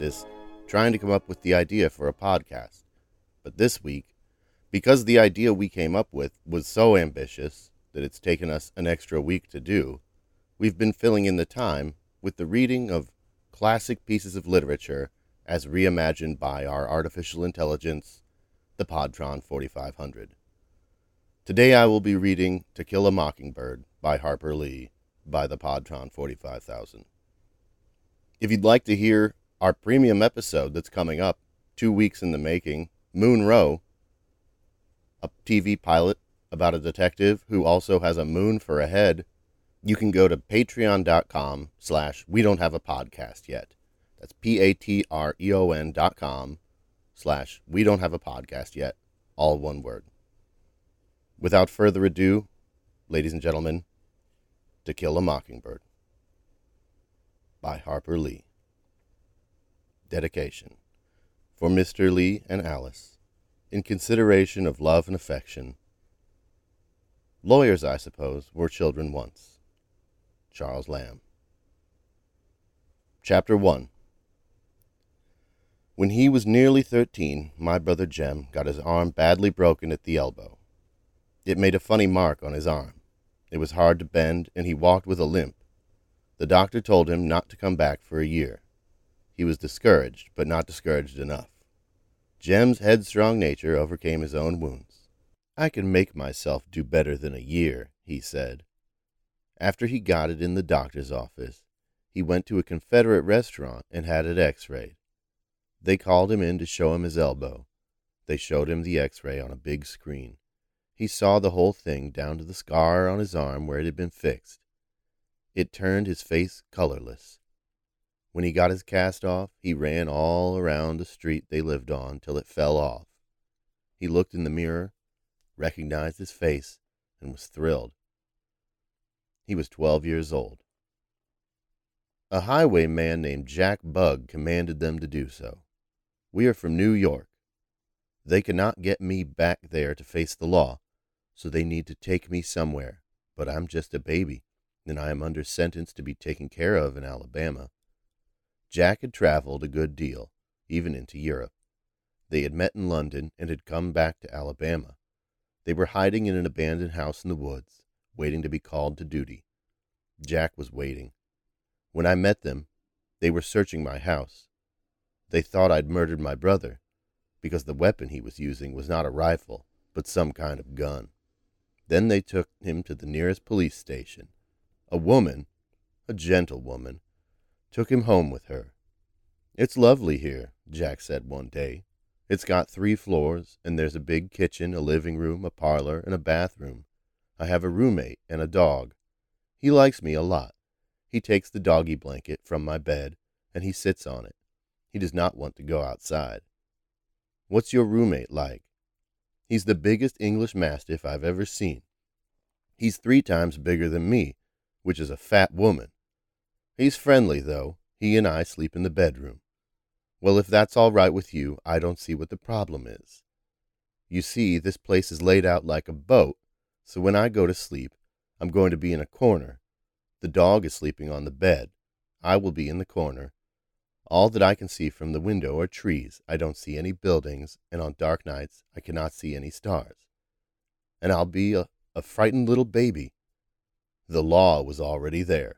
Estes trying to come up with the idea for a podcast. But this week, because the idea we came up with was so ambitious that it's taken us an extra week to do, we've been filling in the time with the reading of classic pieces of literature as reimagined by our artificial intelligence, the Podtron 4500. Today I will be reading To Kill a Mockingbird by Harper Lee by the Podtron 45000. If you'd like to hear our premium episode that's coming up, two weeks in the making, Moon Row, a TV pilot about a detective who also has a moon for a head, you can go to patreon.com slash we don't have a podcast yet. That's P-A-T-R-E-O-N dot com slash we don't have a podcast yet. All one word. Without further ado, ladies and gentlemen, To Kill a Mockingbird by Harper Lee. Dedication For Mr. Lee and Alice, in consideration of love and affection. Lawyers, I suppose, were children once. Charles Lamb. Chapter 1 When he was nearly thirteen, my brother Jem got his arm badly broken at the elbow. It made a funny mark on his arm. It was hard to bend, and he walked with a limp. The doctor told him not to come back for a year. He was discouraged, but not discouraged enough. Jem's headstrong nature overcame his own wounds. I can make myself do better than a year, he said. After he got it in the doctor's office, he went to a Confederate restaurant and had it x rayed. They called him in to show him his elbow. They showed him the x ray on a big screen. He saw the whole thing down to the scar on his arm where it had been fixed. It turned his face colorless. When he got his cast off, he ran all around the street they lived on till it fell off. He looked in the mirror, recognized his face, and was thrilled. He was twelve years old. A highwayman named Jack Bug commanded them to do so. We are from New York. They cannot get me back there to face the law, so they need to take me somewhere. But I'm just a baby, and I am under sentence to be taken care of in Alabama. Jack had traveled a good deal, even into Europe. They had met in London and had come back to Alabama. They were hiding in an abandoned house in the woods, waiting to be called to duty. Jack was waiting. When I met them, they were searching my house. They thought I'd murdered my brother, because the weapon he was using was not a rifle, but some kind of gun. Then they took him to the nearest police station. A woman, a gentle woman, took him home with her. It's lovely here, Jack said one day. It's got three floors, and there's a big kitchen, a living room, a parlor, and a bathroom. I have a roommate and a dog. He likes me a lot. He takes the doggy blanket from my bed, and he sits on it. He does not want to go outside. What's your roommate like? He's the biggest English Mastiff I've ever seen. He's three times bigger than me, which is a fat woman. He's friendly, though. He and I sleep in the bedroom. Well, if that's all right with you, I don't see what the problem is. You see, this place is laid out like a boat, so when I go to sleep, I'm going to be in a corner. The dog is sleeping on the bed. I will be in the corner. All that I can see from the window are trees. I don't see any buildings, and on dark nights I cannot see any stars. And I'll be a, a frightened little baby. The law was already there.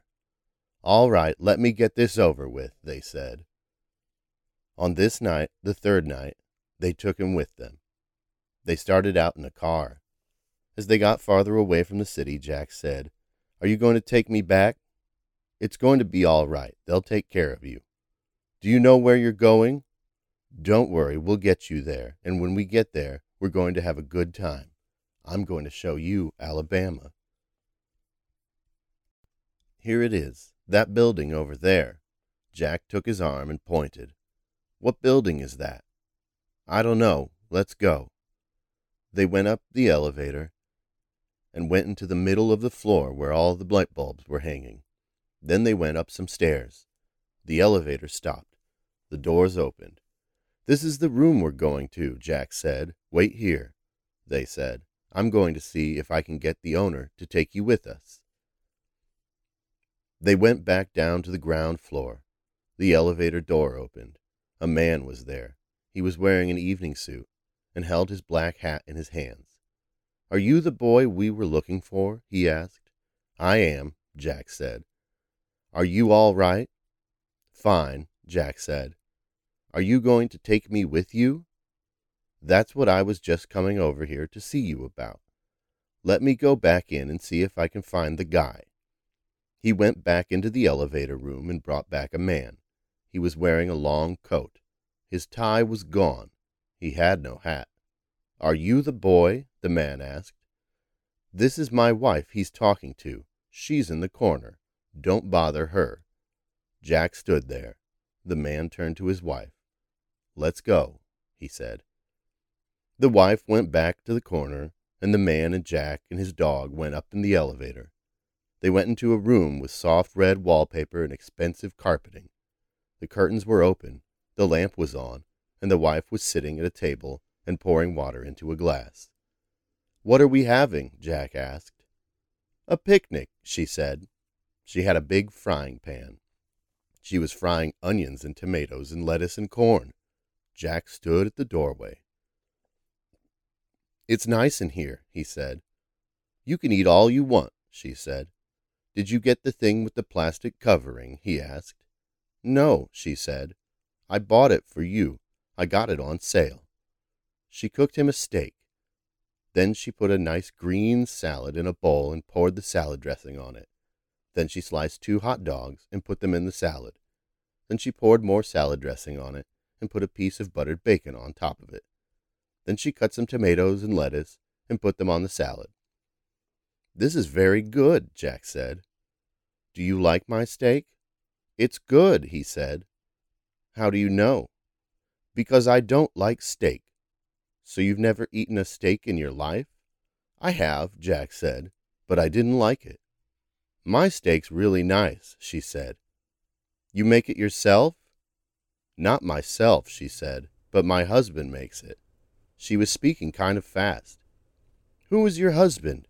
All right, let me get this over with, they said. On this night, the third night, they took him with them. They started out in a car. As they got farther away from the city, Jack said, Are you going to take me back? It's going to be all right. They'll take care of you. Do you know where you're going? Don't worry, we'll get you there, and when we get there, we're going to have a good time. I'm going to show you Alabama. Here it is, that building over there. Jack took his arm and pointed. What building is that? I don't know. Let's go. They went up the elevator and went into the middle of the floor where all the light bulbs were hanging. Then they went up some stairs. The elevator stopped. The doors opened. This is the room we're going to, Jack said. Wait here, they said. I'm going to see if I can get the owner to take you with us. They went back down to the ground floor. The elevator door opened. A man was there. He was wearing an evening suit and held his black hat in his hands. Are you the boy we were looking for? he asked. I am, Jack said. Are you all right? Fine, Jack said. Are you going to take me with you? That's what I was just coming over here to see you about. Let me go back in and see if I can find the guy. He went back into the elevator room and brought back a man. He was wearing a long coat. His tie was gone. He had no hat. Are you the boy? the man asked. This is my wife he's talking to. She's in the corner. Don't bother her. Jack stood there. The man turned to his wife. Let's go, he said. The wife went back to the corner, and the man and Jack and his dog went up in the elevator. They went into a room with soft red wallpaper and expensive carpeting. The curtains were open, the lamp was on, and the wife was sitting at a table and pouring water into a glass. What are we having? Jack asked. A picnic, she said. She had a big frying pan. She was frying onions and tomatoes and lettuce and corn. Jack stood at the doorway. It's nice in here, he said. You can eat all you want, she said. Did you get the thing with the plastic covering? he asked. No, she said. I bought it for you. I got it on sale. She cooked him a steak. Then she put a nice green salad in a bowl and poured the salad dressing on it. Then she sliced two hot dogs and put them in the salad. Then she poured more salad dressing on it and put a piece of buttered bacon on top of it. Then she cut some tomatoes and lettuce and put them on the salad. This is very good, Jack said. Do you like my steak? It's good, he said. How do you know? Because I don't like steak. So you've never eaten a steak in your life? I have, Jack said, but I didn't like it. My steak's really nice, she said. You make it yourself? Not myself, she said, but my husband makes it. She was speaking kind of fast. Who is your husband?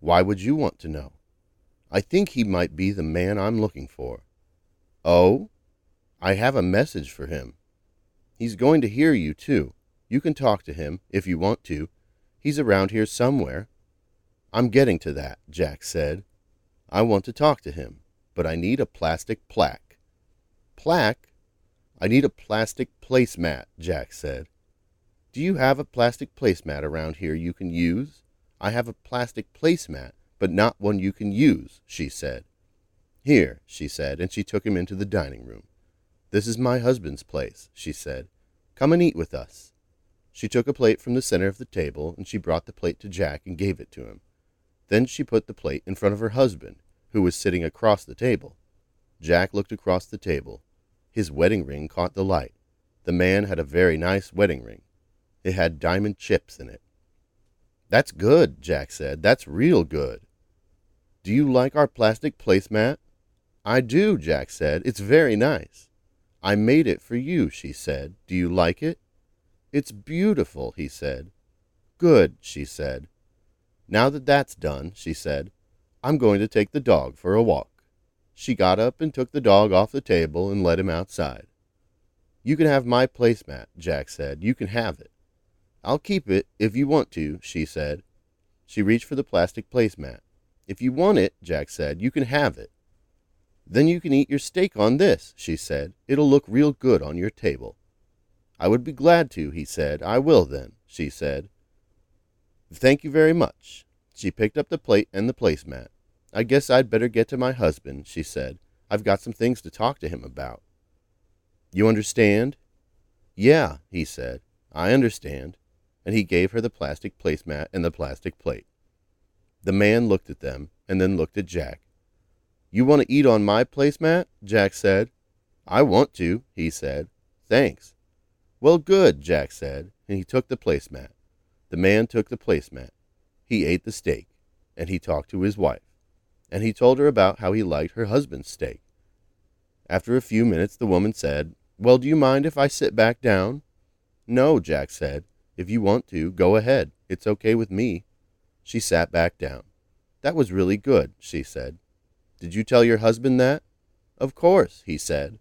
Why would you want to know? I think he might be the man I'm looking for. Oh? I have a message for him. He's going to hear you, too. You can talk to him, if you want to. He's around here somewhere. I'm getting to that, Jack said. I want to talk to him, but I need a plastic plaque. Plaque? I need a plastic placemat, Jack said. Do you have a plastic placemat around here you can use? I have a plastic placemat, but not one you can use, she said. Here, she said, and she took him into the dining room. This is my husband's place, she said. Come and eat with us. She took a plate from the center of the table, and she brought the plate to Jack and gave it to him. Then she put the plate in front of her husband, who was sitting across the table. Jack looked across the table. His wedding ring caught the light. The man had a very nice wedding ring. It had diamond chips in it. That's good, Jack said. That's real good. Do you like our plastic placemat? I do, Jack said. It's very nice. I made it for you, she said. Do you like it? It's beautiful, he said. Good, she said. Now that that's done, she said, I'm going to take the dog for a walk. She got up and took the dog off the table and led him outside. You can have my placemat, Jack said. You can have it. I'll keep it if you want to, she said. She reached for the plastic placemat. If you want it, Jack said, you can have it. Then you can eat your steak on this, she said. It'll look real good on your table. I would be glad to, he said. I will then, she said. Thank you very much. She picked up the plate and the placemat. I guess I'd better get to my husband, she said. I've got some things to talk to him about. You understand? Yeah, he said. I understand and he gave her the plastic placemat and the plastic plate. The man looked at them and then looked at Jack. You want to eat on my placemat? Jack said. I want to, he said. Thanks. Well, good, Jack said, and he took the placemat. The man took the placemat. He ate the steak, and he talked to his wife, and he told her about how he liked her husband's steak. After a few minutes, the woman said, Well, do you mind if I sit back down? No, Jack said. If you want to, go ahead. It's okay with me. She sat back down. That was really good, she said. Did you tell your husband that? Of course, he said.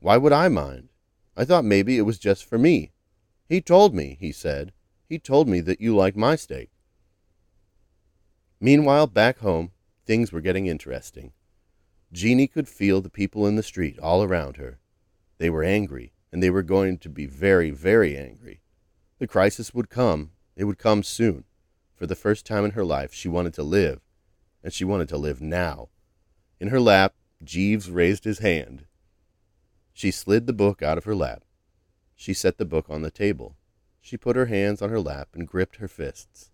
Why would I mind? I thought maybe it was just for me. He told me, he said. He told me that you like my steak. Meanwhile, back home, things were getting interesting. Jeanie could feel the people in the street all around her. They were angry, and they were going to be very, very angry. The crisis would come. It would come soon. For the first time in her life, she wanted to live, and she wanted to live now. In her lap, Jeeves raised his hand. She slid the book out of her lap. She set the book on the table. She put her hands on her lap and gripped her fists.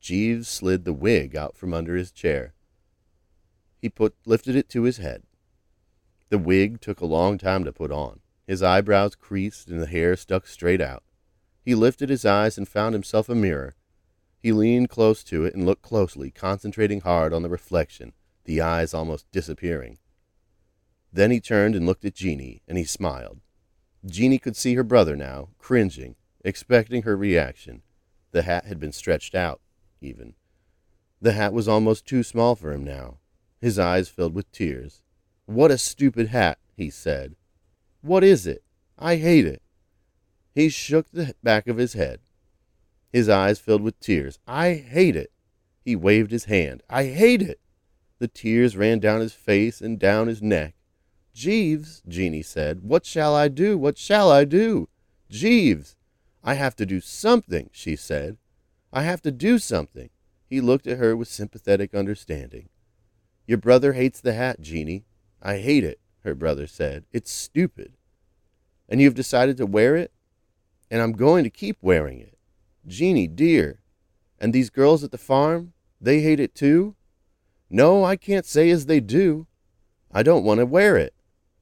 Jeeves slid the wig out from under his chair. He put lifted it to his head. The wig took a long time to put on. His eyebrows creased and the hair stuck straight out. He lifted his eyes and found himself a mirror. He leaned close to it and looked closely, concentrating hard on the reflection, the eyes almost disappearing. Then he turned and looked at Jeanie, and he smiled. Jeanie could see her brother now, cringing, expecting her reaction. The hat had been stretched out, even. The hat was almost too small for him now. His eyes filled with tears. What a stupid hat, he said. What is it? I hate it. He shook the back of his head. His eyes filled with tears. I hate it. He waved his hand. I hate it. The tears ran down his face and down his neck. Jeeves, Jeanie said, what shall I do? What shall I do? Jeeves, I have to do something, she said. I have to do something. He looked at her with sympathetic understanding. Your brother hates the hat, Jeanie. I hate it, her brother said. It's stupid. And you've decided to wear it? And I'm going to keep wearing it. Jeanie, dear. And these girls at the farm, they hate it too? No, I can't say as they do. I don't want to wear it.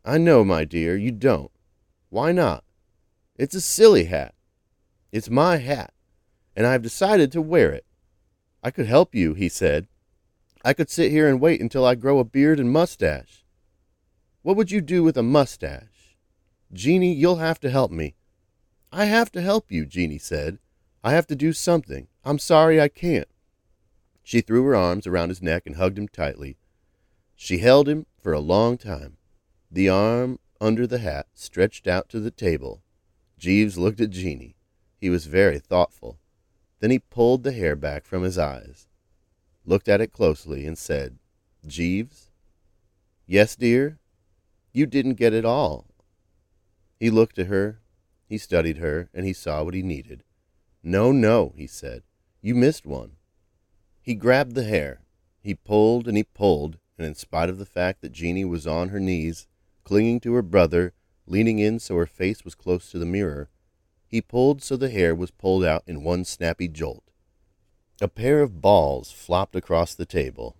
I know, my dear, you don't. Why not? It's a silly hat. It's my hat, and I have decided to wear it. I could help you, he said. I could sit here and wait until I grow a beard and mustache. What would you do with a mustache? Jeanie, you'll have to help me. I have to help you, Jeanie said. I have to do something. I'm sorry I can't. She threw her arms around his neck and hugged him tightly. She held him for a long time. The arm under the hat stretched out to the table. Jeeves looked at Jeanie. He was very thoughtful. Then he pulled the hair back from his eyes, looked at it closely, and said, Jeeves? Yes, dear? You didn't get it all. He looked at her, he studied her, and he saw what he needed. No, no, he said. You missed one. He grabbed the hair. He pulled and he pulled, and in spite of the fact that Jeanie was on her knees, clinging to her brother, leaning in so her face was close to the mirror, he pulled so the hair was pulled out in one snappy jolt. A pair of balls flopped across the table.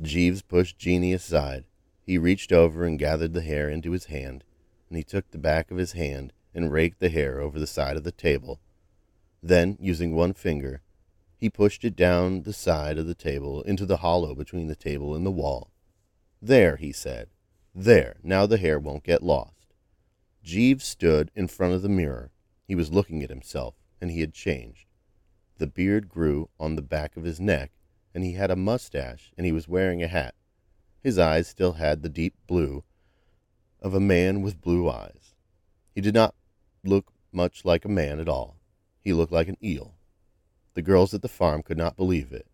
Jeeves pushed Jeanie aside. He reached over and gathered the hair into his hand, and he took the back of his hand and raked the hair over the side of the table. Then, using one finger, he pushed it down the side of the table into the hollow between the table and the wall. There, he said. There, now the hair won't get lost. Jeeves stood in front of the mirror he was looking at himself, and he had changed. The beard grew on the back of his neck, and he had a mustache, and he was wearing a hat. His eyes still had the deep blue of a man with blue eyes. He did not look much like a man at all. He looked like an eel. The girls at the farm could not believe it.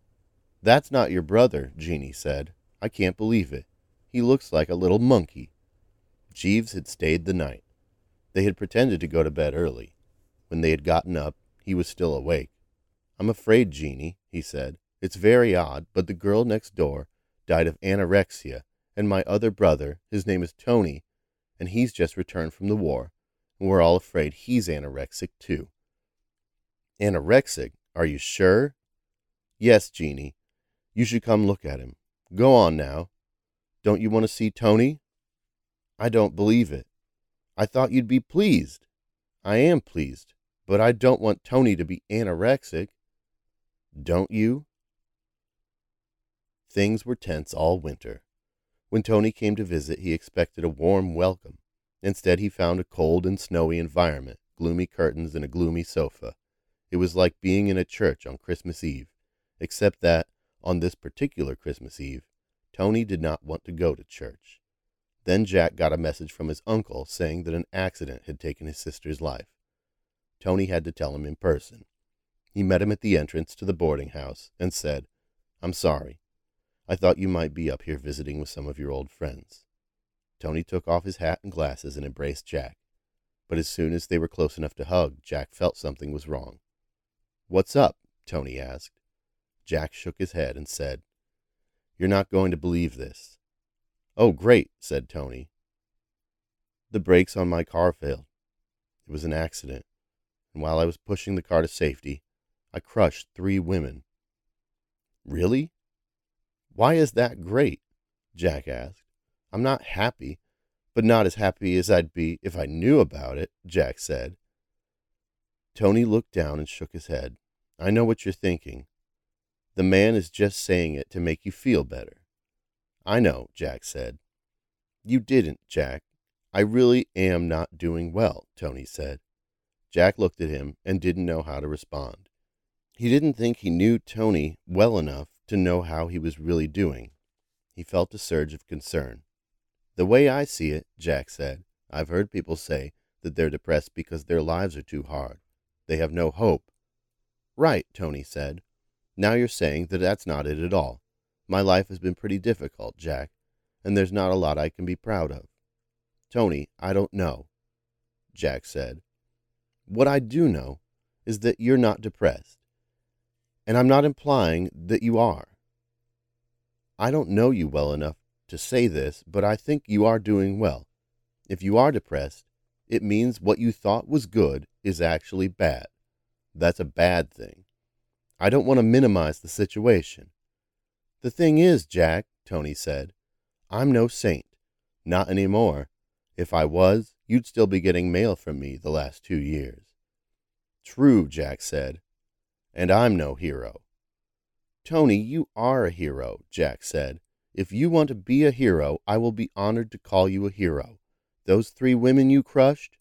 That's not your brother, Jeanie said. I can't believe it. He looks like a little monkey. Jeeves had stayed the night. They had pretended to go to bed early. When they had gotten up, he was still awake. I'm afraid, Jeanie, he said. It's very odd, but the girl next door died of anorexia, and my other brother, his name is Tony, and he's just returned from the war, and we're all afraid he's anorexic too. Anorexic? Are you sure? Yes, Jeanie. You should come look at him. Go on now. Don't you want to see Tony? I don't believe it. I thought you'd be pleased. I am pleased. But I don't want Tony to be anorexic. Don't you? Things were tense all winter. When Tony came to visit, he expected a warm welcome. Instead, he found a cold and snowy environment, gloomy curtains, and a gloomy sofa. It was like being in a church on Christmas Eve. except that on this particular Christmas Eve, Tony did not want to go to church. Then Jack got a message from his uncle saying that an accident had taken his sister's life. Tony had to tell him in person. He met him at the entrance to the boarding house and said, I'm sorry. I thought you might be up here visiting with some of your old friends. Tony took off his hat and glasses and embraced Jack. But as soon as they were close enough to hug, Jack felt something was wrong. What's up? Tony asked. Jack shook his head and said, You're not going to believe this. Oh, great, said Tony. The brakes on my car failed. It was an accident, and while I was pushing the car to safety, I crushed three women. Really? Why is that great? Jack asked. I'm not happy, but not as happy as I'd be if I knew about it, Jack said. Tony looked down and shook his head. I know what you're thinking. The man is just saying it to make you feel better. I know, Jack said. You didn't, Jack. I really am not doing well, Tony said. Jack looked at him and didn't know how to respond. He didn't think he knew Tony well enough to know how he was really doing. He felt a surge of concern. The way I see it, Jack said, I've heard people say that they're depressed because their lives are too hard. They have no hope. Right, Tony said. Now you're saying that that's not it at all. My life has been pretty difficult, Jack, and there's not a lot I can be proud of. Tony, I don't know, Jack said. What I do know is that you're not depressed. And I'm not implying that you are. I don't know you well enough to say this, but I think you are doing well. If you are depressed, it means what you thought was good is actually bad. That's a bad thing. I don't want to minimize the situation. The thing is, Jack, Tony said, I'm no saint. Not any more. If I was, you'd still be getting mail from me the last two years. True, Jack said. And I'm no hero. Tony, you are a hero, Jack said. If you want to be a hero, I will be honored to call you a hero. Those three women you crushed,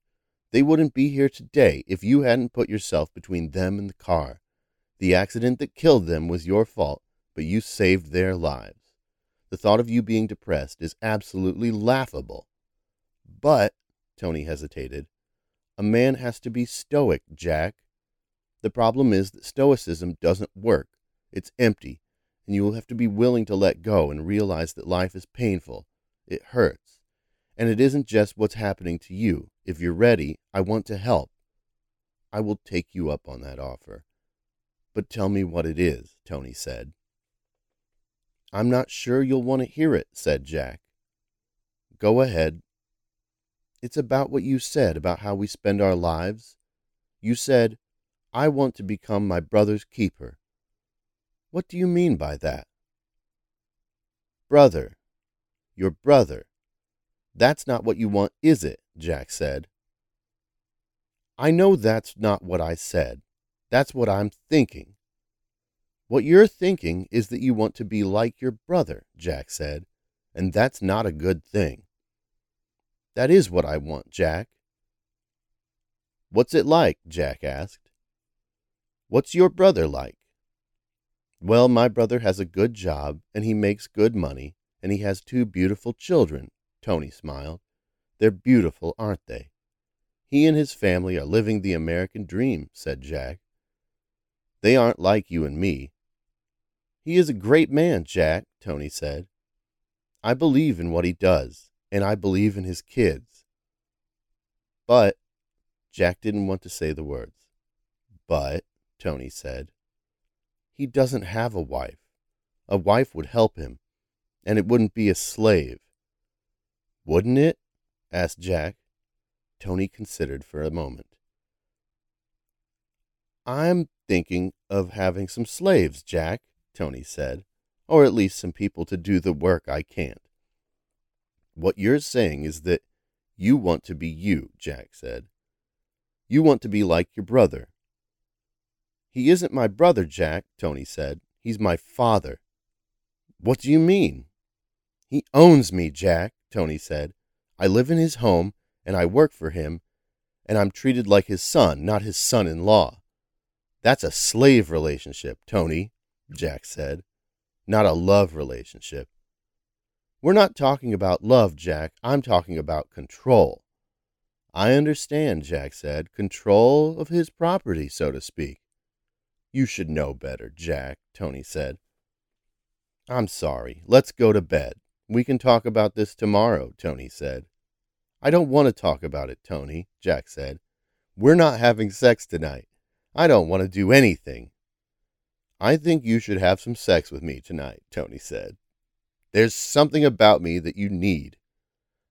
they wouldn't be here today if you hadn't put yourself between them and the car. The accident that killed them was your fault, but you saved their lives. The thought of you being depressed is absolutely laughable. But, Tony hesitated, a man has to be stoic, Jack. The problem is that stoicism doesn't work. It's empty and you will have to be willing to let go and realize that life is painful. It hurts. And it isn't just what's happening to you. If you're ready, I want to help. I will take you up on that offer. But tell me what it is, Tony said. I'm not sure you'll want to hear it, said Jack. Go ahead. It's about what you said about how we spend our lives. You said, I want to become my brother's keeper. What do you mean by that? Brother. Your brother. That's not what you want, is it? Jack said. I know that's not what I said. That's what I'm thinking. What you're thinking is that you want to be like your brother, Jack said, and that's not a good thing. That is what I want, Jack. What's it like? Jack asked. What's your brother like? Well, my brother has a good job, and he makes good money, and he has two beautiful children. Tony smiled. They're beautiful, aren't they? He and his family are living the American dream, said Jack. They aren't like you and me. He is a great man, Jack, Tony said. I believe in what he does, and I believe in his kids. But, Jack didn't want to say the words. But, Tony said, he doesn't have a wife. A wife would help him, and it wouldn't be a slave. Wouldn't it? asked Jack. Tony considered for a moment. I'm thinking of having some slaves, Jack, Tony said, or at least some people to do the work I can't. What you're saying is that you want to be you, Jack said. You want to be like your brother, he isn't my brother, Jack, Tony said. He's my father. What do you mean? He owns me, Jack, Tony said. I live in his home, and I work for him, and I'm treated like his son, not his son in law. That's a slave relationship, Tony. Jack said. Not a love relationship. We're not talking about love, Jack. I'm talking about control. I understand, Jack said. Control of his property, so to speak. You should know better, Jack, Tony said. I'm sorry. Let's go to bed. We can talk about this tomorrow, Tony said. I don't want to talk about it, Tony, Jack said. We're not having sex tonight. I don't want to do anything. I think you should have some sex with me tonight, Tony said. There's something about me that you need.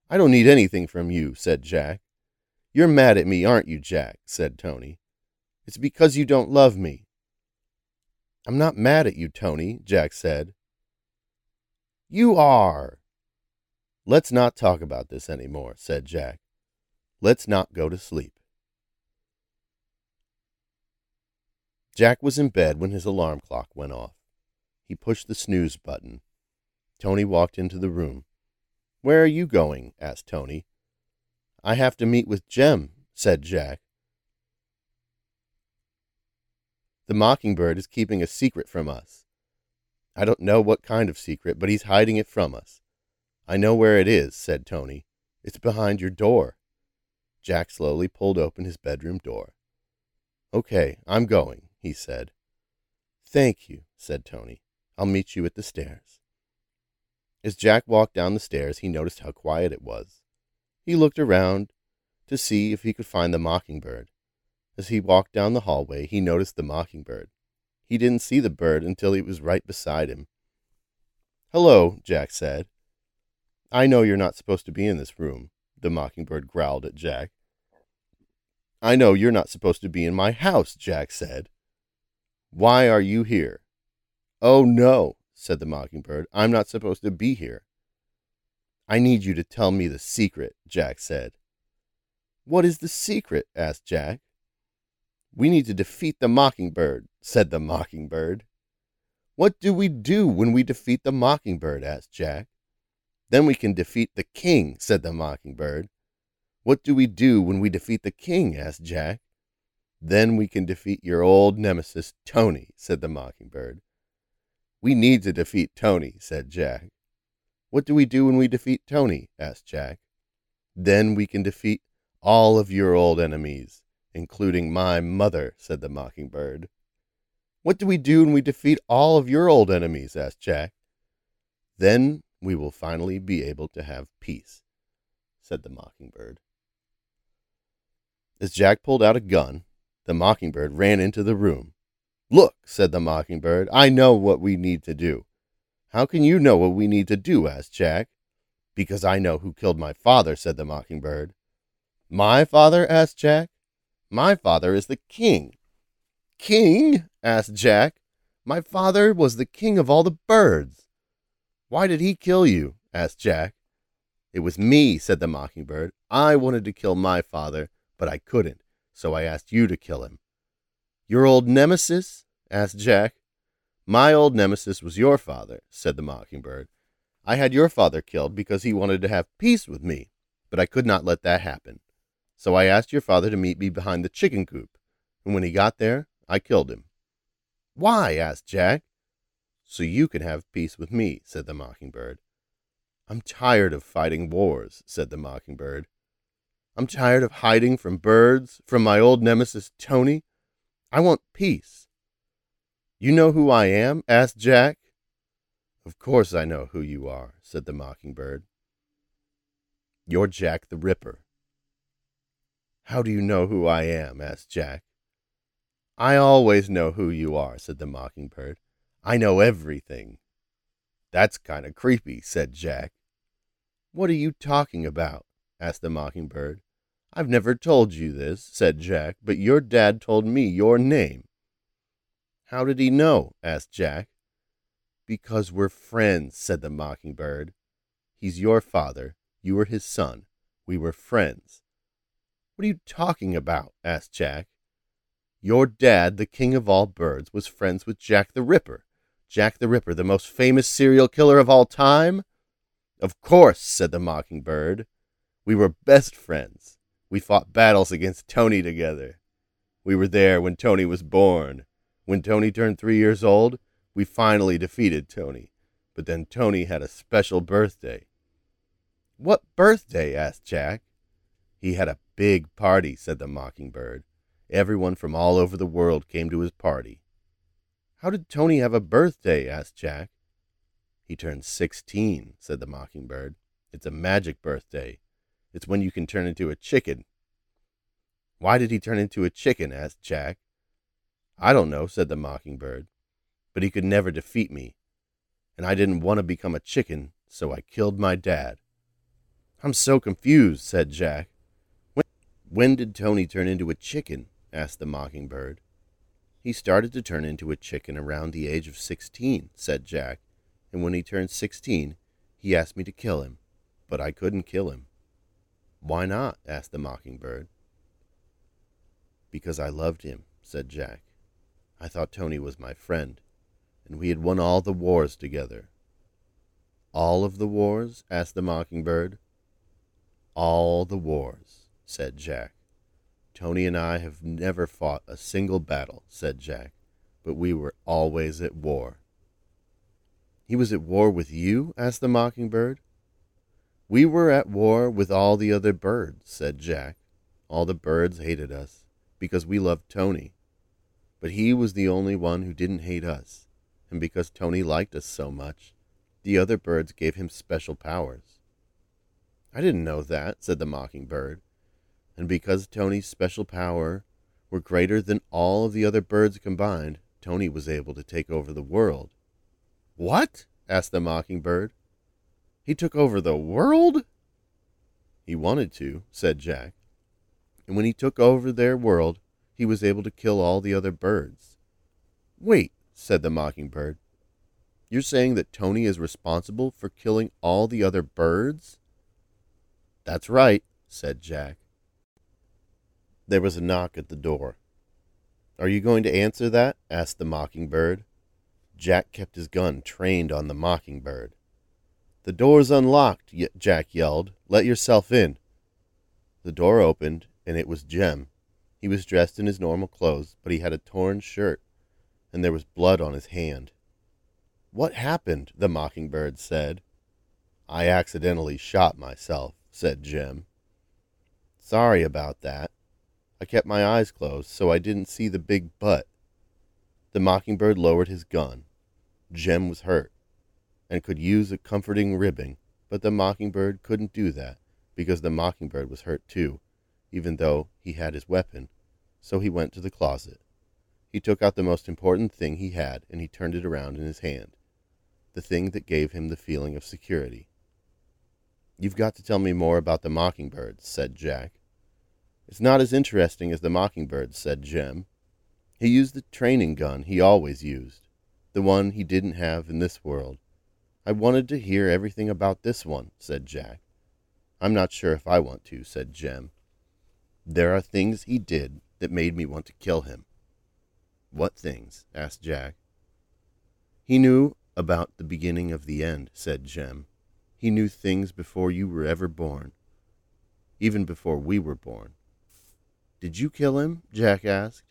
I don't need anything from you, said Jack. You're mad at me, aren't you, Jack? said Tony. It's because you don't love me. I'm not mad at you, Tony, Jack said. You are. Let's not talk about this any more, said Jack. Let's not go to sleep. Jack was in bed when his alarm clock went off. He pushed the snooze button. Tony walked into the room. Where are you going? asked Tony. I have to meet with Jem, said Jack. The mockingbird is keeping a secret from us. I don't know what kind of secret, but he's hiding it from us. I know where it is, said Tony. It's behind your door. Jack slowly pulled open his bedroom door. Okay, I'm going, he said. Thank you, said Tony. I'll meet you at the stairs. As Jack walked down the stairs, he noticed how quiet it was. He looked around to see if he could find the mockingbird. As he walked down the hallway, he noticed the mockingbird. He didn't see the bird until he was right beside him. Hello, Jack said. I know you're not supposed to be in this room, the mockingbird growled at Jack. I know you're not supposed to be in my house, Jack said. Why are you here? Oh, no, said the mockingbird. I'm not supposed to be here. I need you to tell me the secret, Jack said. What is the secret? asked Jack. We need to defeat the mockingbird, said the mockingbird. What do we do when we defeat the mockingbird? asked Jack. Then we can defeat the king, said the mockingbird. What do we do when we defeat the king? asked Jack. Then we can defeat your old nemesis, Tony, said the mockingbird. We need to defeat Tony, said Jack. What do we do when we defeat Tony? asked Jack. Then we can defeat all of your old enemies, including my mother, said the mockingbird. What do we do when we defeat all of your old enemies? asked Jack. Then we will finally be able to have peace, said the mockingbird. As Jack pulled out a gun, the mockingbird ran into the room. Look, said the mockingbird, I know what we need to do. How can you know what we need to do? asked Jack. Because I know who killed my father, said the mockingbird. My father? asked Jack. My father is the king. King? asked Jack. My father was the king of all the birds. Why did he kill you? asked Jack. It was me, said the mockingbird. I wanted to kill my father, but I couldn't, so I asked you to kill him. Your old nemesis? asked Jack. My old nemesis was your father, said the mockingbird. I had your father killed because he wanted to have peace with me, but I could not let that happen. So I asked your father to meet me behind the chicken coop, and when he got there, I killed him. Why? asked Jack. So you can have peace with me, said the mockingbird. I'm tired of fighting wars, said the mockingbird. I'm tired of hiding from birds, from my old nemesis Tony. I want peace. You know who I am? asked Jack. Of course I know who you are, said the mockingbird. You're Jack the Ripper. How do you know who I am? asked Jack. I always know who you are, said the mockingbird. I know everything. That's kind of creepy, said Jack. What are you talking about? asked the mockingbird. I've never told you this, said Jack, but your dad told me your name. How did he know? asked Jack. Because we're friends, said the mockingbird. He's your father. You were his son. We were friends. What are you talking about? asked Jack. Your dad, the king of all birds, was friends with Jack the Ripper. Jack the Ripper, the most famous serial killer of all time? Of course, said the mockingbird. We were best friends. We fought battles against Tony together. We were there when Tony was born. When Tony turned three years old, We finally defeated Tony, but then Tony had a special birthday. What birthday? asked Jack. He had a big party, said the mockingbird. Everyone from all over the world came to his party. How did Tony have a birthday? asked Jack. He turned sixteen, said the mockingbird. It's a magic birthday. It's when you can turn into a chicken. Why did he turn into a chicken? asked Jack. I don't know, said the mockingbird. But he could never defeat me. And I didn't want to become a chicken, so I killed my dad. I'm so confused, said Jack. When, did Tony turn into a chicken? asked the mockingbird. He started to turn into a chicken around the age of sixteen, said Jack, and when he turned sixteen, he asked me to kill him, but I couldn't kill him. Why not? asked the mockingbird. Because I loved him, said Jack. I thought Tony was my friend, and we had won all the wars together. All of the wars? asked the mockingbird. All the wars, said Jack. Tony and I have never fought a single battle, said Jack, but we were always at war. He was at war with you? asked the mockingbird. We were at war with all the other birds, said Jack. All the birds hated us because we loved Tony. But he was the only one who didn't hate us, and because Tony liked us so much, the other birds gave him special powers. I didn't know that, said the mockingbird and because Tony's special power were greater than all of the other birds combined, Tony was able to take over the world. What? asked the mockingbird. He took over the world? He wanted to, said Jack. And when he took over their world, he was able to kill all the other birds. Wait, said the mockingbird. You're saying that Tony is responsible for killing all the other birds? That's right, said Jack. There was a knock at the door. Are you going to answer that? asked the mockingbird. Jack kept his gun trained on the mockingbird. The door's unlocked, Jack yelled. Let yourself in. The door opened, and it was Jem. He was dressed in his normal clothes, but he had a torn shirt, and there was blood on his hand. What happened? the mockingbird said. I accidentally shot myself, said Jem. Sorry about that. I kept my eyes closed so I didn't see the big butt. The mockingbird lowered his gun. Jem was hurt and could use a comforting ribbing, but the mockingbird couldn't do that because the mockingbird was hurt too, even though he had his weapon. So he went to the closet. He took out the most important thing he had and he turned it around in his hand, the thing that gave him the feeling of security. You've got to tell me more about the mockingbirds, said Jack. It's not as interesting as the mockingbird, said Jem. He used the training gun he always used, the one he didn't have in this world. I wanted to hear everything about this one, said Jack. I'm not sure if I want to, said Jem. There are things he did that made me want to kill him. What things? asked Jack. He knew about the beginning of the end, said Jem. He knew things before you were ever born, even before we were born. Did you kill him? Jack asked.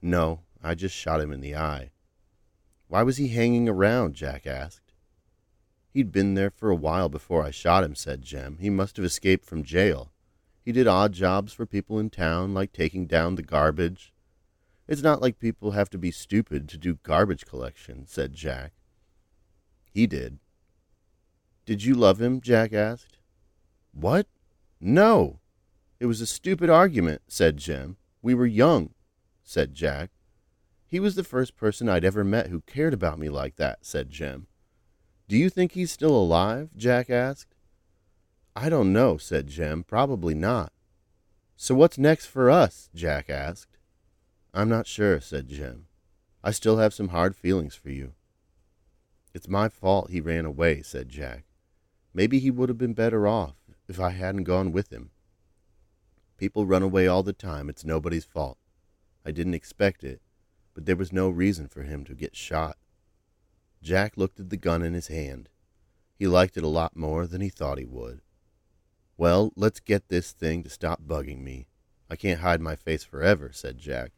No, I just shot him in the eye. Why was he hanging around? Jack asked. He'd been there for a while before I shot him, said Jem. He must have escaped from jail. He did odd jobs for people in town, like taking down the garbage. It's not like people have to be stupid to do garbage collection, said Jack. He did. Did you love him? Jack asked. What? No. It was a stupid argument, said Jem. We were young, said Jack. He was the first person I'd ever met who cared about me like that, said Jem. Do you think he's still alive? Jack asked. I don't know, said Jem. Probably not. So what's next for us? Jack asked. I'm not sure, said Jem. I still have some hard feelings for you. It's my fault he ran away, said Jack. Maybe he would have been better off if I hadn't gone with him. People run away all the time. It's nobody's fault. I didn't expect it, but there was no reason for him to get shot. Jack looked at the gun in his hand. He liked it a lot more than he thought he would. Well, let's get this thing to stop bugging me. I can't hide my face forever, said Jack.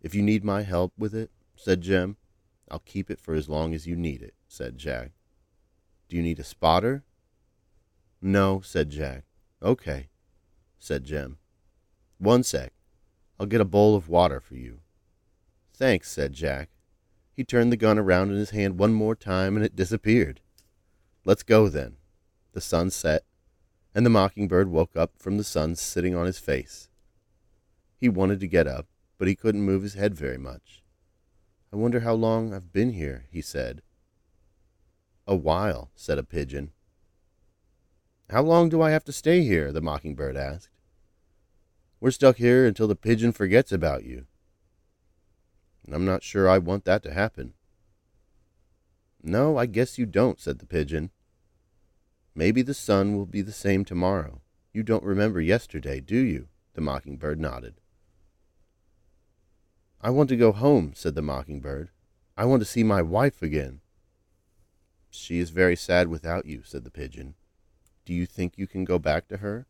If you need my help with it, said Jem, I'll keep it for as long as you need it, said Jack. Do you need a spotter? No, said Jack. Okay, said Jem. One sec. I'll get a bowl of water for you. Thanks, said Jack. He turned the gun around in his hand one more time and it disappeared. Let's go then. The sun set, and the mockingbird woke up from the sun sitting on his face. He wanted to get up, but he couldn't move his head very much. I wonder how long I've been here, he said. A while, said a pigeon. How long do I have to stay here? the mockingbird asked. We're stuck here until the pigeon forgets about you. I'm not sure I want that to happen. No, I guess you don't, said the pigeon. Maybe the sun will be the same tomorrow. You don't remember yesterday, do you? The mockingbird nodded. I want to go home, said the mockingbird. I want to see my wife again. She is very sad without you, said the pigeon. Do you think you can go back to her?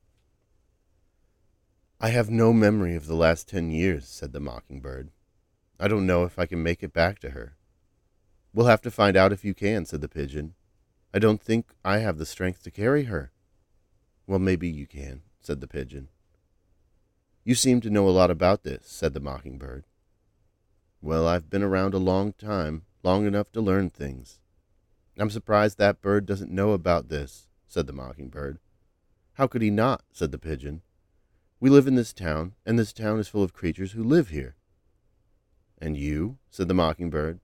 I have no memory of the last ten years, said the mockingbird. I don't know if I can make it back to her. We'll have to find out if you can, said the pigeon. I don't think I have the strength to carry her. Well, maybe you can, said the pigeon. You seem to know a lot about this, said the mockingbird. Well, I've been around a long time, long enough to learn things. I'm surprised that bird doesn't know about this, said the mockingbird. How could he not? said the pigeon. We live in this town, and this town is full of creatures who live here. And you? said the mockingbird.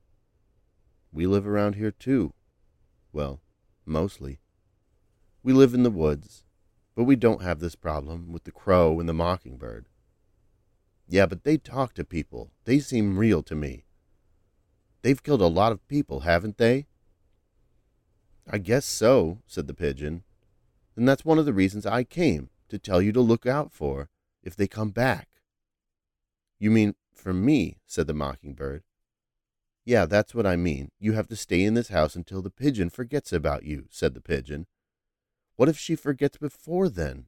We live around here too. Well, mostly. We live in the woods, but we don't have this problem with the crow and the mockingbird. Yeah, but they talk to people. They seem real to me. They've killed a lot of people, haven't they? I guess so, said the pigeon. And that's one of the reasons I came, to tell you to look out for if they come back. You mean for me, said the mockingbird. Yeah, that's what I mean. You have to stay in this house until the pigeon forgets about you, said the pigeon. What if she forgets before then?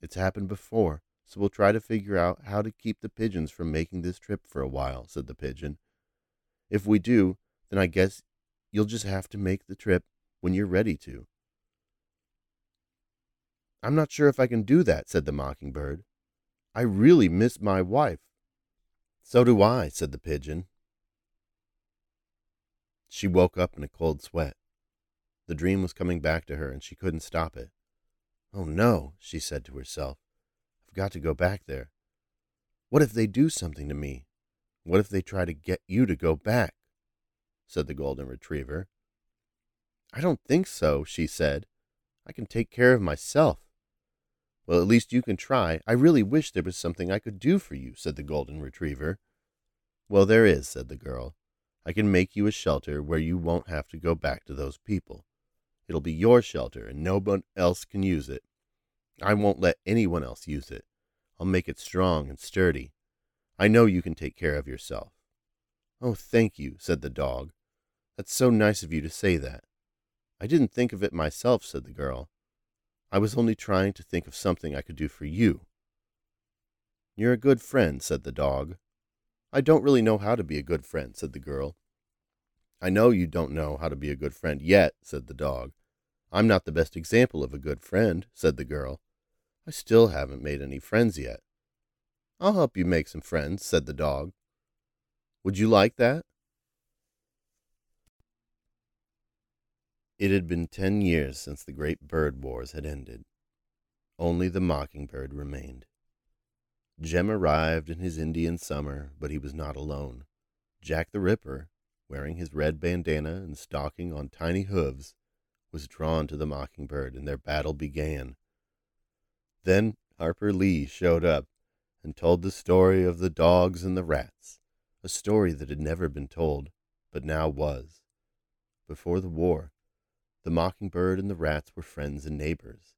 It's happened before, so we'll try to figure out how to keep the pigeons from making this trip for a while, said the pigeon. If we do, then I guess you'll just have to make the trip when you're ready to. I'm not sure if I can do that, said the mockingbird. I really miss my wife. So do I, said the pigeon. She woke up in a cold sweat. The dream was coming back to her, and she couldn't stop it. Oh no, she said to herself. I've got to go back there. What if they do something to me? What if they try to get you to go back? said the golden retriever. I don't think so, she said. I can take care of myself. Well, at least you can try. I really wish there was something I could do for you, said the golden retriever. Well, there is, said the girl. I can make you a shelter where you won't have to go back to those people. It'll be your shelter, and no one else can use it. I won't let anyone else use it. I'll make it strong and sturdy. I know you can take care of yourself. Oh, thank you, said the dog. That's so nice of you to say that. I didn't think of it myself, said the girl. I was only trying to think of something I could do for you. You're a good friend, said the dog. I don't really know how to be a good friend, said the girl. I know you don't know how to be a good friend yet, said the dog. I'm not the best example of a good friend, said the girl. I still haven't made any friends yet. I'll help you make some friends, said the dog. Would you like that? It had been ten years since the great bird wars had ended. Only the mockingbird remained. Jem arrived in his Indian summer, but he was not alone. Jack the Ripper, wearing his red bandana and stalking on tiny hooves, was drawn to the mockingbird, and their battle began. Then Harper Lee showed up and told the story of the dogs and the rats, a story that had never been told, but now was. Before the war, the mockingbird and the rats were friends and neighbors.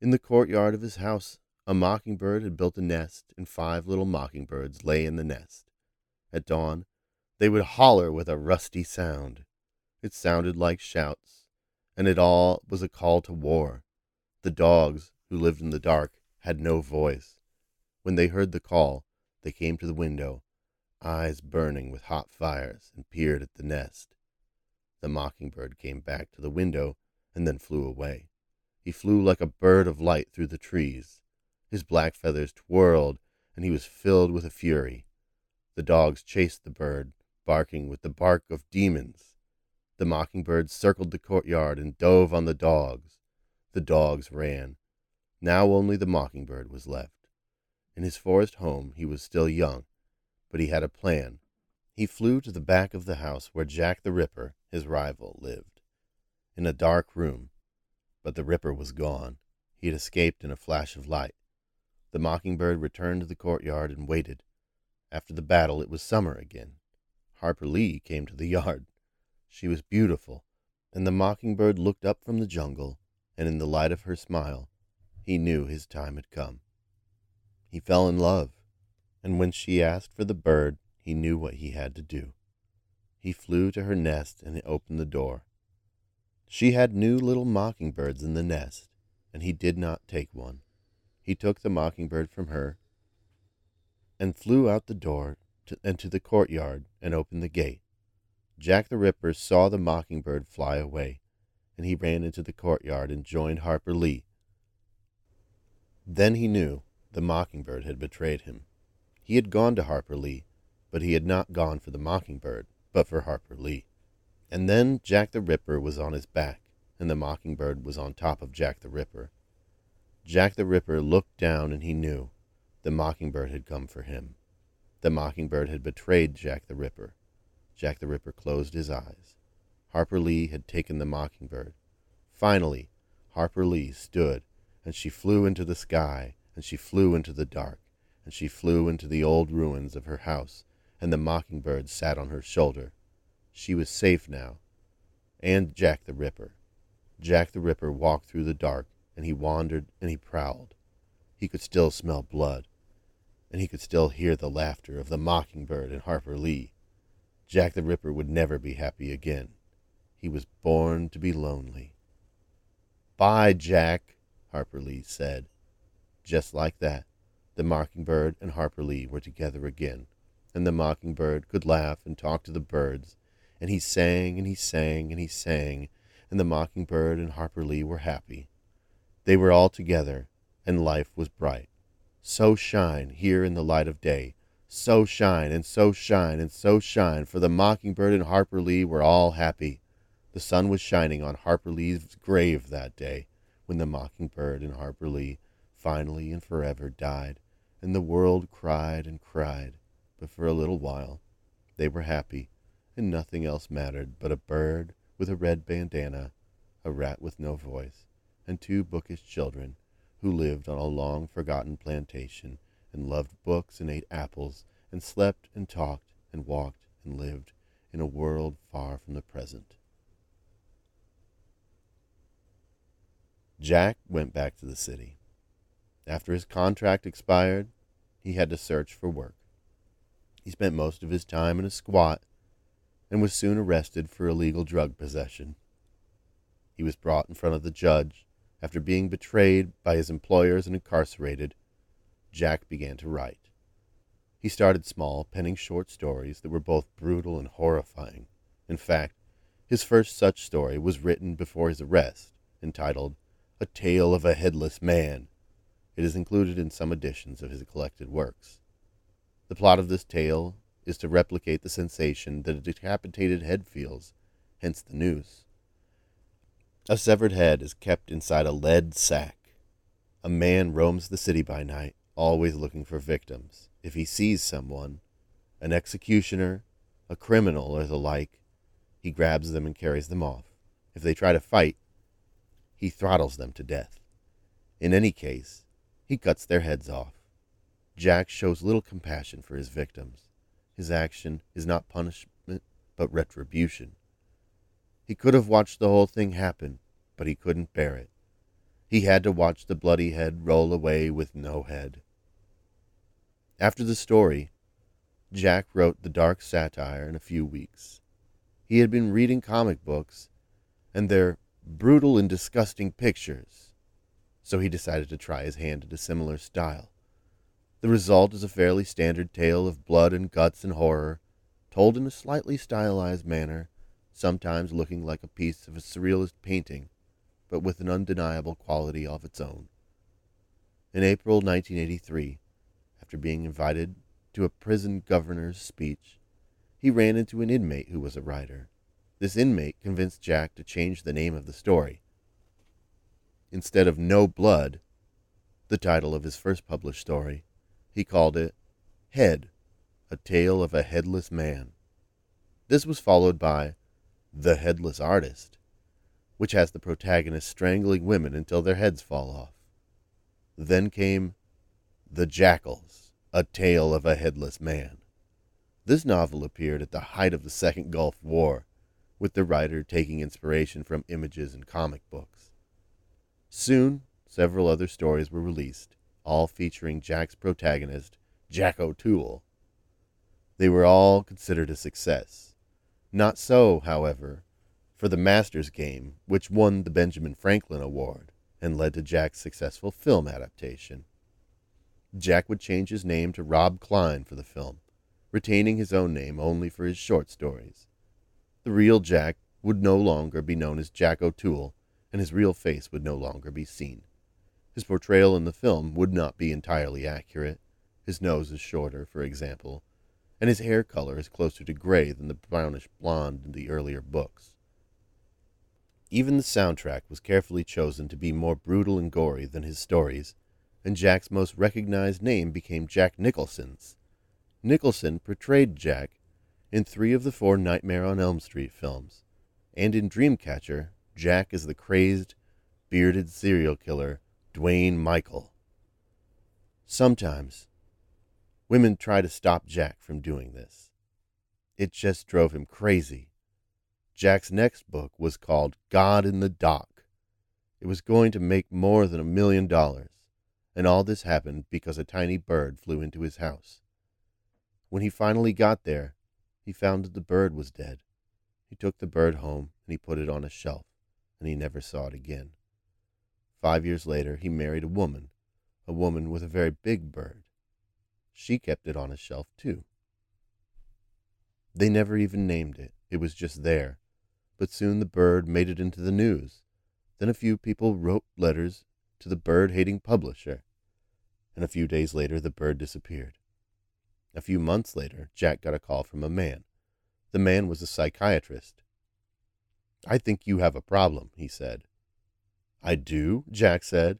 In the courtyard of his house, a mockingbird had built a nest, and five little mockingbirds lay in the nest. At dawn, they would holler with a rusty sound. It sounded like shouts, and it all was a call to war. The dogs, who lived in the dark, had no voice. When they heard the call, they came to the window. eyes burning with hot fires, and peered at the nest. The mockingbird came back to the window and then flew away. He flew like a bird of light through the trees. His black feathers twirled, and he was filled with a fury. The dogs chased the bird, barking with the bark of demons. The mockingbird circled the courtyard and dove on the dogs. The dogs ran. Now only the mockingbird was left. In his forest home he was still young, but he had a plan. He flew to the back of the house where Jack the Ripper, his rival, lived. In a dark room, but the Ripper was gone. He had escaped in a flash of light. The mockingbird returned to the courtyard and waited. After the battle, it was summer again. Harper Lee came to the yard. She was beautiful, and the mockingbird looked up from the jungle, and in the light of her smile, he knew his time had come. He fell in love, and when she asked for the bird, he knew what he had to do. He flew to her nest and opened the door. She had new little mockingbirds in the nest, and he did not take one. He took the mockingbird from her and flew out the door to, and to the courtyard and opened the gate. Jack the Ripper saw the mockingbird fly away, and he ran into the courtyard and joined Harper Lee. Then he knew the mockingbird had betrayed him. He had gone to Harper Lee, but he had not gone for the mockingbird, but for Harper Lee. And then Jack the Ripper was on his back, and the mockingbird was on top of Jack the Ripper. Jack the Ripper looked down and he knew the mockingbird had come for him. The mockingbird had betrayed Jack the Ripper. Jack the Ripper closed his eyes. Harper Lee had taken the mockingbird. Finally, Harper Lee stood, and she flew into the sky, and she flew into the dark, and she flew into the old ruins of her house, and the mockingbird sat on her shoulder. She was safe now. And Jack the Ripper. Jack the Ripper walked through the dark, and he wandered and he prowled. He could still smell blood, and he could still hear the laughter of the mockingbird and Harper Lee. Jack the Ripper would never be happy again. He was born to be lonely. Bye, Jack, Harper Lee said. Just like that, the mockingbird and Harper Lee were together again, and the mockingbird could laugh and talk to the birds, and he sang and he sang and he sang, and the mockingbird and Harper Lee were happy. They were all together, and life was bright. So shine here in the light of day, so shine and so shine and so shine, for the mockingbird and Harper Lee were all happy. The sun was shining on Harper Lee's grave that day when the mockingbird and Harper Lee finally and forever died, and the world cried and cried. But for a little while they were happy, and nothing else mattered but a bird with a red bandana, a rat with no voice, and two bookish children who lived on a long forgotten plantation and loved books and ate apples and slept and talked and walked and lived in a world far from the present. Jack went back to the city. After his contract expired, he had to search for work. He spent most of his time in a squat and was soon arrested for illegal drug possession. He was brought in front of the judge after being betrayed by his employers and incarcerated. Jack began to write. He started small, penning short stories that were both brutal and horrifying. In fact, his first such story was written before his arrest, entitled A Tale of a Headless Man. It is included in some editions of his collected works. The plot of this tale is to replicate the sensation that a decapitated head feels, hence the noose. A severed head is kept inside a lead sack. A man roams the city by night, always looking for victims. If he sees someone, an executioner, a criminal, or the like, he grabs them and carries them off. If they try to fight, he throttles them to death. In any case, he cuts their heads off. Jack shows little compassion for his victims. His action is not punishment, but retribution. He could have watched the whole thing happen, but he couldn't bear it. He had to watch the bloody head roll away with no head. After the story, Jack wrote the dark satire in a few weeks. He had been reading comic books, and their brutal and disgusting pictures, so he decided to try his hand at a similar style. The result is a fairly standard tale of blood and guts and horror, told in a slightly stylized manner, sometimes looking like a piece of a surrealist painting, but with an undeniable quality of its own. In April 1983, after being invited to a prison governor's speech, he ran into an inmate who was a writer. This inmate convinced Jack to change the name of the story. Instead of No Blood, the title of his first published story, he called it Head, A Tale of a Headless Man. This was followed by The Headless Artist, which has the protagonist strangling women until their heads fall off. Then came The Jackals, A Tale of a Headless Man. This novel appeared at the height of the Second Gulf War, with the writer taking inspiration from images in comic books. Soon, several other stories were released, all featuring Jack's protagonist, Jack O'Toole. They were all considered a success. Not so, however, for the Masters game, which won the Benjamin Franklin Award and led to Jack's successful film adaptation. Jack would change his name to Rob Klein for the film, retaining his own name only for his short stories. The real Jack would no longer be known as Jack O'Toole, and his real face would no longer be seen. His portrayal in the film would not be entirely accurate. His nose is shorter, for example, and his hair color is closer to gray than the brownish blonde in the earlier books. Even the soundtrack was carefully chosen to be more brutal and gory than his stories, and Jack's most recognized name became Jack Nicholson's. Nicholson portrayed Jack in three of the four Nightmare on Elm Street films, and in Dreamcatcher, Jack is the crazed, bearded serial killer Dwayne Michael. Sometimes women try to stop Jack from doing this. It just drove him crazy. Jack's next book was called God in the Dock. It was going to make more than a million dollars, and all this happened because a tiny bird flew into his house. When he finally got there, he found that the bird was dead. He took the bird home and he put it on a shelf, and he never saw it again. Five years later, he married a woman, a woman with a very big bird. She kept it on a shelf, too. They never even named it, it was just there. But soon the bird made it into the news. Then a few people wrote letters to the bird hating publisher. And a few days later, the bird disappeared. A few months later, Jack got a call from a man. The man was a psychiatrist. I think you have a problem, he said. I do, Jack said.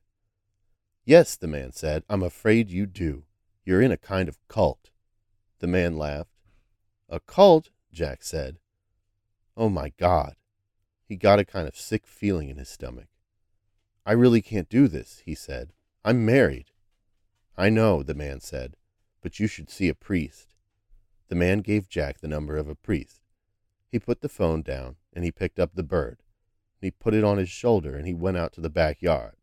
Yes, the man said, I'm afraid you do. You're in a kind of cult. The man laughed. A cult? Jack said. Oh my God. He got a kind of sick feeling in his stomach. I really can't do this, he said. I'm married. I know, the man said, but you should see a priest. The man gave Jack the number of a priest. He put the phone down and he picked up the bird he put it on his shoulder and he went out to the backyard.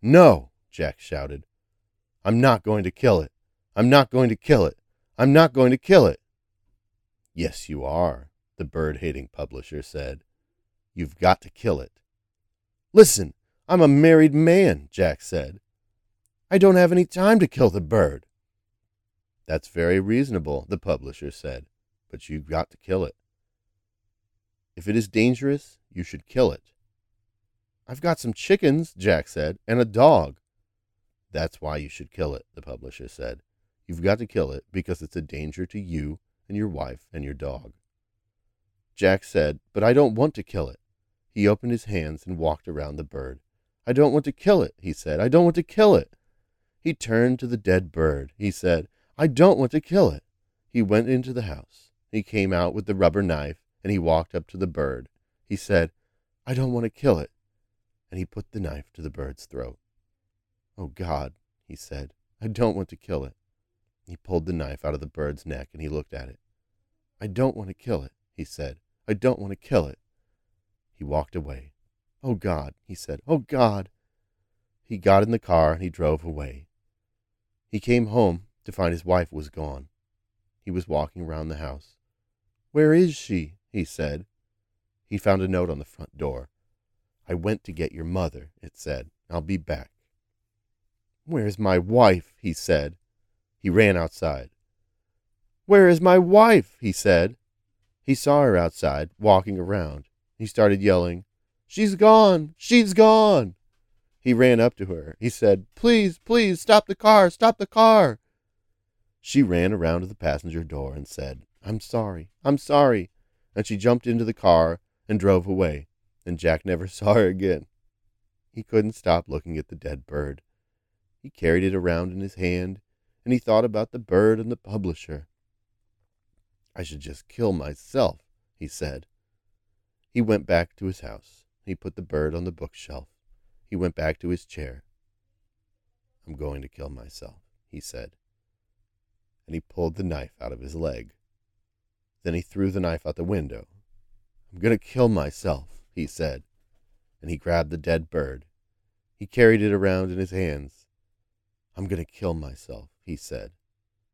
No, Jack shouted. I'm not going to kill it. I'm not going to kill it. I'm not going to kill it. Yes, you are, the bird hating publisher said. You've got to kill it. Listen, I'm a married man, Jack said. I don't have any time to kill the bird. That's very reasonable, the publisher said, but you've got to kill it. If it is dangerous, you should kill it. I've got some chickens, Jack said, and a dog. That's why you should kill it, the publisher said. You've got to kill it because it's a danger to you and your wife and your dog. Jack said, But I don't want to kill it. He opened his hands and walked around the bird. I don't want to kill it, he said. I don't want to kill it. He turned to the dead bird. He said, I don't want to kill it. He went into the house. He came out with the rubber knife and he walked up to the bird. He said, I don't want to kill it. And he put the knife to the bird's throat. Oh, God, he said, I don't want to kill it. He pulled the knife out of the bird's neck and he looked at it. I don't want to kill it, he said. I don't want to kill it. He walked away. Oh, God, he said. Oh, God. He got in the car and he drove away. He came home to find his wife was gone. He was walking around the house. Where is she? he said. He found a note on the front door. I went to get your mother, it said. I'll be back. Where's my wife? he said. He ran outside. Where is my wife? he said. He saw her outside, walking around. He started yelling, She's gone! She's gone! He ran up to her. He said, Please, please, stop the car! Stop the car! She ran around to the passenger door and said, I'm sorry, I'm sorry. And she jumped into the car and drove away, and Jack never saw her again. He couldn't stop looking at the dead bird. He carried it around in his hand, and he thought about the bird and the publisher. I should just kill myself, he said. He went back to his house. He put the bird on the bookshelf. He went back to his chair. I'm going to kill myself, he said. And he pulled the knife out of his leg. Then he threw the knife out the window. I'm going to kill myself, he said. And he grabbed the dead bird. He carried it around in his hands. I'm going to kill myself, he said.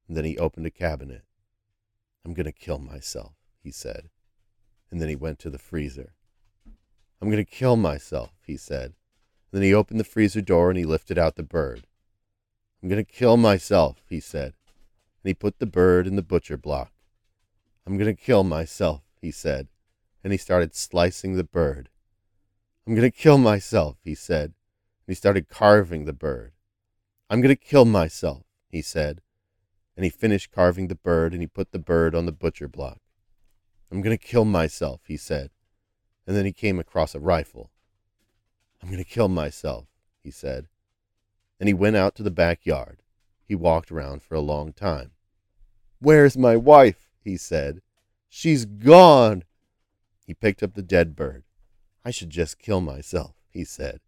And then he opened a cabinet. I'm going to kill myself, he said. And then he went to the freezer. I'm going to kill myself, he said. Then he opened the freezer door and he lifted out the bird. I'm going to kill myself, he said. And he put the bird in the butcher block. I'm going to kill myself, he said. And he started slicing the bird. I'm going to kill myself, he said. And he started carving the bird. I'm going to kill myself, he said. And he finished carving the bird and he put the bird on the butcher block. I'm going to kill myself, he said. And then he came across a rifle. I'm going to kill myself, he said. And he went out to the backyard. He walked around for a long time. Where's my wife? he said. She's gone. He picked up the dead bird. I should just kill myself, he said.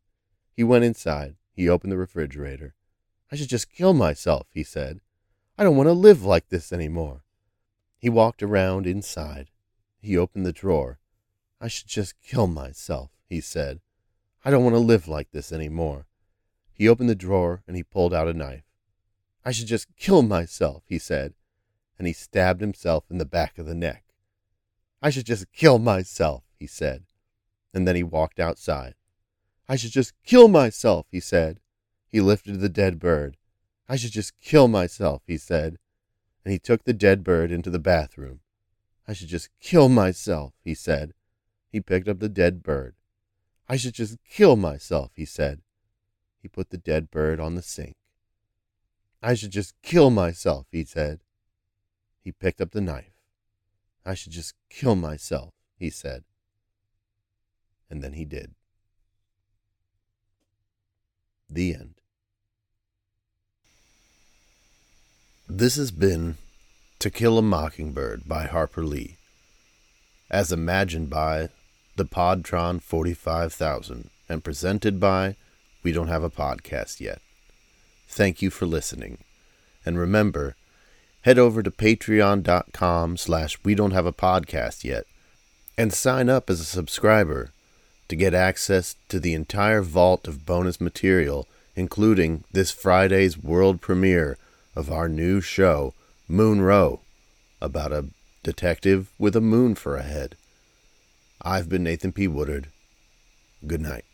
He went inside. He opened the refrigerator. I should just kill myself, he said. I don't want to live like this any more. He walked around inside. He opened the drawer. I should just kill myself, he said. I don't want to live like this any more. He opened the drawer and he pulled out a knife. I should just kill myself, he said, and he stabbed himself in the back of the neck. I should just kill myself, he said, and then he walked outside. I should just kill myself, he said. He lifted the dead bird. I should just kill myself, he said, and he took the dead bird into the bathroom. I should just kill myself, he said. He picked up the dead bird. I should just kill myself, he said. He put the dead bird on the sink. I should just kill myself, he said. He picked up the knife. I should just kill myself, he said. And then he did. The end. This has been To Kill a Mockingbird by Harper Lee, as imagined by the Podtron 45000 and presented by We Don't Have a Podcast Yet. Thank you for listening. And remember, head over to patreon.com slash we don't have a podcast yet and sign up as a subscriber to get access to the entire vault of bonus material, including this Friday's world premiere of our new show, Moon Row, about a detective with a moon for a head. I've been Nathan P. Woodard. Good night.